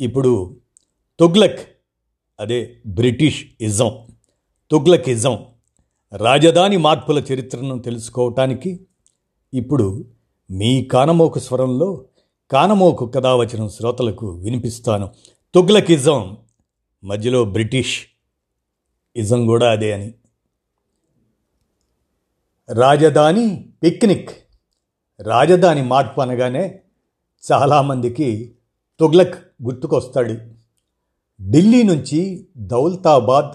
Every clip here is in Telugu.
ఇప్పుడు తుగ్లక్ అదే బ్రిటిష్ ఇజం తుగ్లక్ ఇజం రాజధాని మార్పుల చరిత్రను తెలుసుకోవటానికి ఇప్పుడు మీ కానమోకు స్వరంలో కానమోకు కథావచనం శ్రోతలకు వినిపిస్తాను. తుగ్లక్ ఇజం మధ్యలో బ్రిటిష్ ఇజం కూడా అదే అని. రాజధాని పిక్నిక్ రాజధాని మార్పు అనగానే చాలామందికి తుగ్లక్ గుర్తుకొస్తాడు. ఢిల్లీ నుంచి దౌలతాబాద్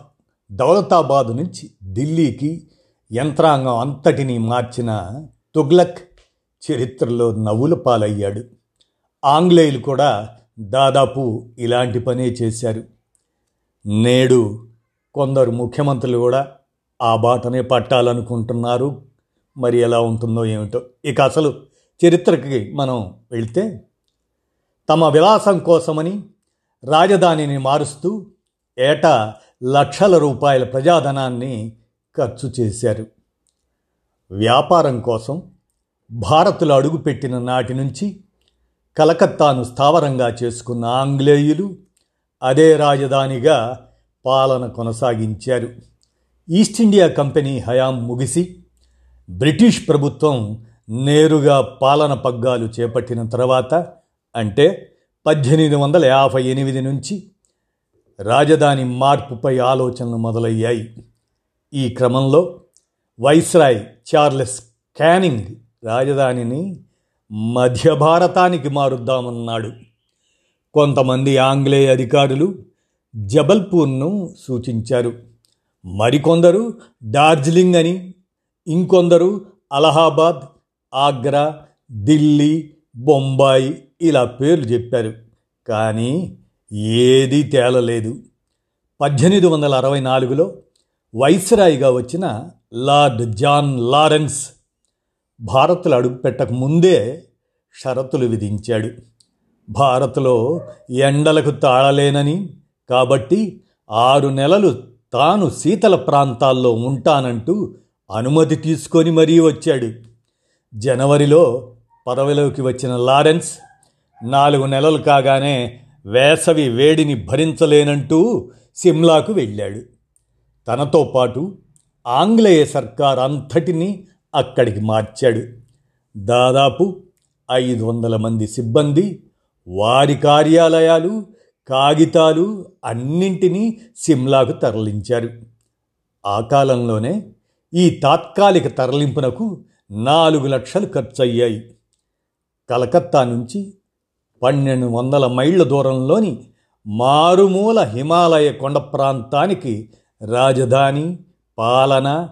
దౌలతాబాద్ నుంచి ఢిల్లీకి యంత్రాంగం అంతటినీ మార్చిన తుగ్లక్ చరిత్రలో నవ్వుల పాలయ్యాడు. ఆంగ్లేయులు కూడా దాదాపు ఇలాంటి పనే చేశారు. నేడు కొందరు ముఖ్యమంత్రులు కూడా ఆ బాటనే పట్టాలనుకుంటున్నారు. మరి ఎలా ఉంటుందో ఏమిటో. ఇక అసలు చరిత్రకి మనం వెళ్తే తమ విలాసం కోసమని రాజధానిని మారుస్తూ ఏటా లక్షల రూపాయల ప్రజాధనాన్ని ఖర్చు చేశారు. వ్యాపారం కోసం భారత్లో అడుగుపెట్టిన నాటి నుంచి కలకత్తాను స్థావరంగా చేసుకున్న ఆంగ్లేయులు అదే రాజధానిగా పాలన కొనసాగించారు. ఈస్ట్ ఇండియా కంపెనీ హయాం ముగిసి బ్రిటిష్ ప్రభుత్వం నేరుగా పాలన పగ్గాలు చేపట్టిన తర్వాత అంటే పద్దెనిమిది వందల యాభై ఎనిమిది నుంచి రాజధాని మార్పుపై ఆలోచనలు మొదలయ్యాయి. ఈ క్రమంలో వైస్రాయ్ చార్లెస్ క్యానింగ్ రాజధానిని మధ్య భారతానికి మారుద్దామన్నాడు. కొంతమంది ఆంగ్లేయ అధికారులు జబల్పూర్ను సూచించారు. మరికొందరు డార్జిలింగ్ అని ఇంకొందరు అలహాబాద్ ఆగ్రా ఢిల్లీ బొంబాయి ఇలా పేర్లు చెప్పారు. కానీ ఏదీ తేలలేదు. పద్దెనిమిది వందల అరవై నాలుగులో వైస్రాయిగా వచ్చిన లార్డ్ జాన్ లారెన్స్ భారత్లో అడుగుపెట్టక ముందే షరతులు విధించాడు. భారత్లో ఎండలకు తాళలేనని కాబట్టి ఆరు నెలలు తాను శీతల ప్రాంతాల్లో ఉంటానంటూ అనుమతి తీసుకొని మరీ వచ్చాడు. జనవరిలో పదవిలోకి వచ్చిన లారెన్స్ నాలుగు నెలలు కాగానే వేసవి వేడిని భరించలేనంటూ సిమ్లాకు వెళ్ళాడు. తనతో పాటు ఆంగ్లేయ సర్కార్ అంతటినీ అక్కడికి మార్చాడు. దాదాపు ఐదు వందల మంది సిబ్బంది వారి కార్యాలయాలు కాగితాలు అన్నింటినీ సిమ్లాకు తరలించారు. ఆ కాలంలోనే ఈ తాత్కాలిక తరలింపునకు నాలుగు లక్షలు ఖర్చయ్యాయి. కలకత్తా నుంచి పన్నెండు వందల మైళ్ళ దూరంలోని మారుమూల హిమాలయ కొండ ప్రాంతానికి రాజధాని పాలన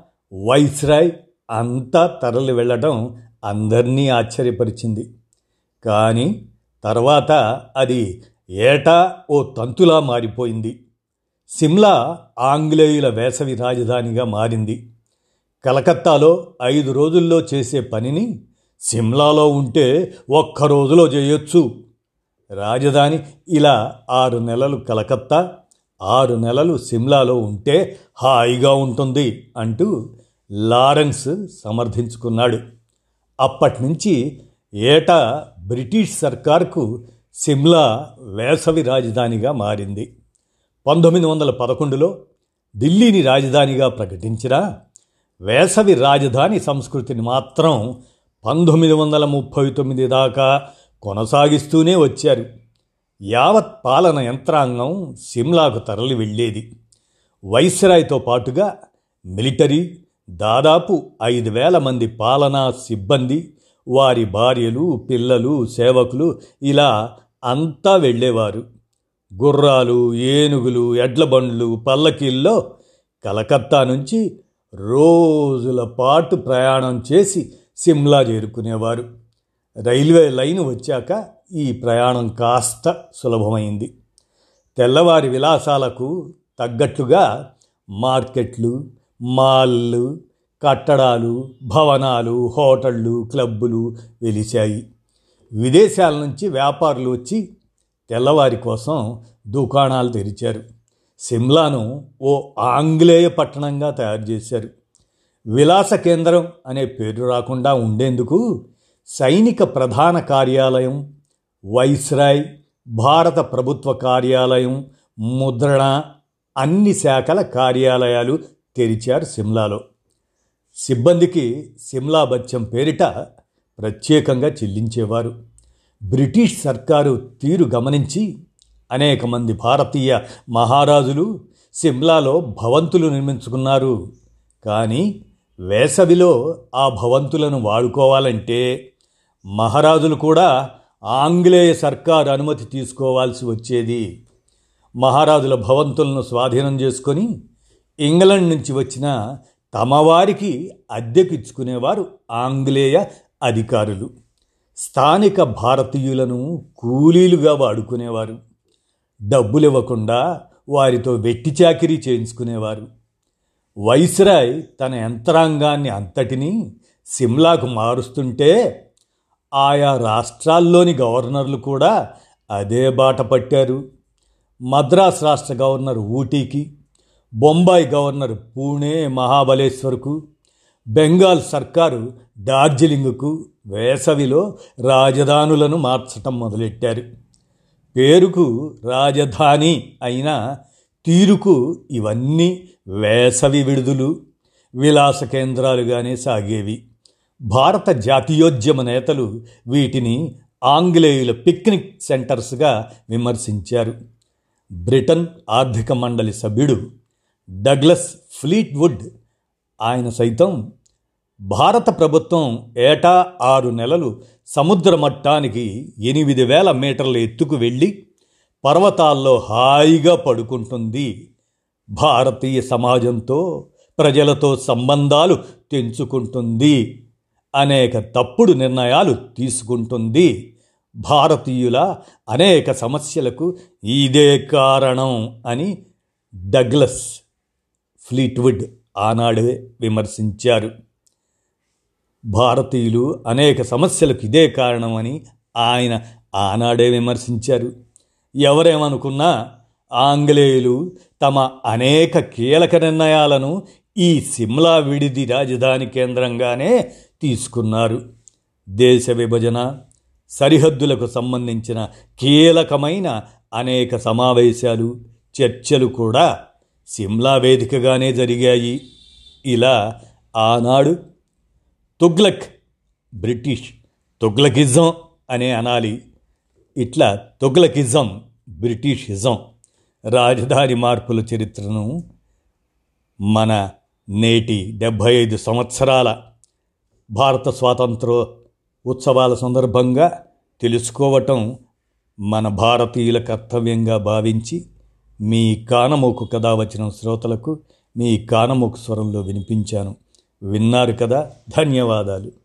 వైస్రాయ్ అంతా తరలి వెళ్ళడం అందరినీ ఆశ్చర్యపరిచింది. కానీ తర్వాత అది ఏటా ఓ తంతులా మారిపోయింది. సిమ్లా ఆంగ్లేయుల వేసవి రాజధానిగా మారింది. కలకత్తాలో ఐదు రోజుల్లో చేసే పనిని సిమ్లాలో ఉంటే ఒక్క రోజులో చేయొచ్చు. రాజధాని ఇలా ఆరు నెలలు కలకత్తా ఆరు నెలలు సిమ్లాలో ఉంటే హాయిగా ఉంటుంది అంటూ లారెన్స్ సమర్థించుకున్నాడు. అప్పటినుంచి ఏటా బ్రిటిష్ సర్కార్కు సిమ్లా వేసవి రాజధానిగా మారింది. పంతొమ్మిది వందల పదకొండులో ఢిల్లీని రాజధానిగా ప్రకటించిన వేసవి రాజధాని సంస్కృతిని మాత్రం పంతొమ్మిది వందల ముప్పై తొమ్మిది దాకా కొనసాగిస్తూనే వచ్చారు. యావత్ పాలన యంత్రాంగం సిమ్లాకు తరలి వెళ్ళేది. వైస్రాయ్తో పాటుగా మిలిటరీ దాదాపు ఐదు వేల మంది పాలనా సిబ్బంది వారి భార్యలు పిల్లలు సేవకులు ఇలా అంతా వెళ్ళేవారు. గుర్రాలు ఏనుగులు ఎడ్ల బండ్లు పల్లకీల్లో కలకత్తా నుంచి రోజుల పాటు ప్రయాణం చేసి సిమ్లా చేరుకునేవారు. రైల్వే లైన్ వచ్చాక ఈ ప్రయాణం కాస్త సులభమైంది. తెల్లవారి విలాసాలకు తగ్గట్లుగా మార్కెట్లు మాల్లు కట్టడాలు భవనాలు హోటళ్ళు క్లబ్బులు వెలిశాయి. విదేశాల నుంచి వ్యాపారులు వచ్చి తెల్లవారి కోసం దుకాణాలు తెరిచారు. సిమ్లాను ఓ ఆంగ్లేయ పట్టణంగా తయారు చేశారు. విలాస కేంద్రం అనే పేరు రాకుండా ఉండేందుకు సైనిక ప్రధాన కార్యాలయం వైస్రాయ్ భారత ప్రభుత్వ కార్యాలయం ముద్రణ అన్ని శాఖల కార్యాలయాలు తెరిచారు సిమ్లాలో. సిబ్బందికి సిమ్లా బత్యం పేరిట ప్రత్యేకంగా చెల్లించేవారు. బ్రిటిష్ సర్కారు తీరు గమనించి అనేక మంది భారతీయ మహారాజులు సిమ్లాలో భవంతులు నిర్మించుకున్నారు. కానీ వేసవిలో ఆ భవంతులను వాడుకోవాలంటే మహారాజులు కూడా ఆంగ్లేయ సర్కారు అనుమతి తీసుకోవాల్సి వచ్చేది. మహారాజుల భవంతులను స్వాధీనం చేసుకొని ఇంగ్లండ్ నుంచి వచ్చిన తమవారికి అద్దెకిచ్చుకునేవారు ఆంగ్లేయ అధికారులు. స్థానిక భారతీయులను కూలీలుగా వాడుకునేవారు. డబ్బులు ఇవ్వకుండా వారితో వెట్టి చాకిరీ చేయించుకునేవారు. వైస్రాయ్ తన యంత్రాంగాన్ని అంతటినీ సిమ్లాకు మారుస్తుంటే ఆయా రాష్ట్రాల్లోని గవర్నర్లు కూడా అదే బాట పట్టారు. మద్రాస్ రాష్ట్ర గవర్నర్ ఊటీకి బొంబాయి గవర్నర్ పూణే మహాబలేశ్వర్కు బెంగాల్ సర్కారు డార్జిలింగ్కు వేసవిలో రాజధానులను మార్చటం మొదలెట్టారు. పేరుకు రాజధాని అయినా తీరుకు ఇవన్నీ వేసవి విడుదలు విలాస కేంద్రాలుగానే సాగేవి. భారత జాతీయోద్యమ నేతలు వీటిని ఆంగ్లేయుల పిక్నిక్ సెంటర్స్గా విమర్శించారు. బ్రిటన్ ఆర్థిక మండలి సభ్యుడు డగ్లస్ ఫ్లీట్వుడ్ ఆయన సైతం భారత ప్రభుత్వం ఏటా ఆరు నెలలు సముద్ర మట్టానికి ఎనిమిది వేల మీటర్ల ఎత్తుకు వెళ్ళి పర్వతాల్లో హాయిగా పడుకుంటుంది. భారతీయ సమాజంతో ప్రజలతో సంబంధాలు తెంచుకుంటుంది. అనేక తప్పుడు నిర్ణయాలు తీసుకుంటుంది. భారతీయుల అనేక సమస్యలకు ఇదే కారణం అని డగ్లస్ ఫ్లీట్వుడ్ ఆనాడే విమర్శించారు. భారతీయులు అనేక సమస్యలకు ఇదే కారణమని ఆయన ఆనాడే విమర్శించారు. ఎవరేమనుకున్నా ఆంగ్లేయులు తమ అనేక కీలక నిర్ణయాలను ఈ సిమ్లా విడిది రాజధాని కేంద్రంగానే తీసుకున్నారు. దేశ విభజన సరిహద్దులకు సంబంధించిన కీలకమైన అనేక సమావేశాలు చర్చలు కూడా సిమ్లా వేదికగానే జరిగాయి. ఇలా ఆనాడు తుగ్లక్ బ్రిటిష్ తుగ్లకిజం అనే అనాలి. ఇట్లా తుగ్లకిజం బ్రిటిషిజం రాజధాని మార్పుల చరిత్రను మన నేటి డెబ్భై ఐదు సంవత్సరాల భారత స్వాతంత్ర ఉత్సవాల సందర్భంగా తెలుసుకోవటం మన భారతీయుల కర్తవ్యంగా భావించి మీ కానమోకు కథ వచ్చిన శ్రోతలకు మీ కానమోకు స్వరంలో వినిపించాను. విన్నారు కదా? ధన్యవాదాలు.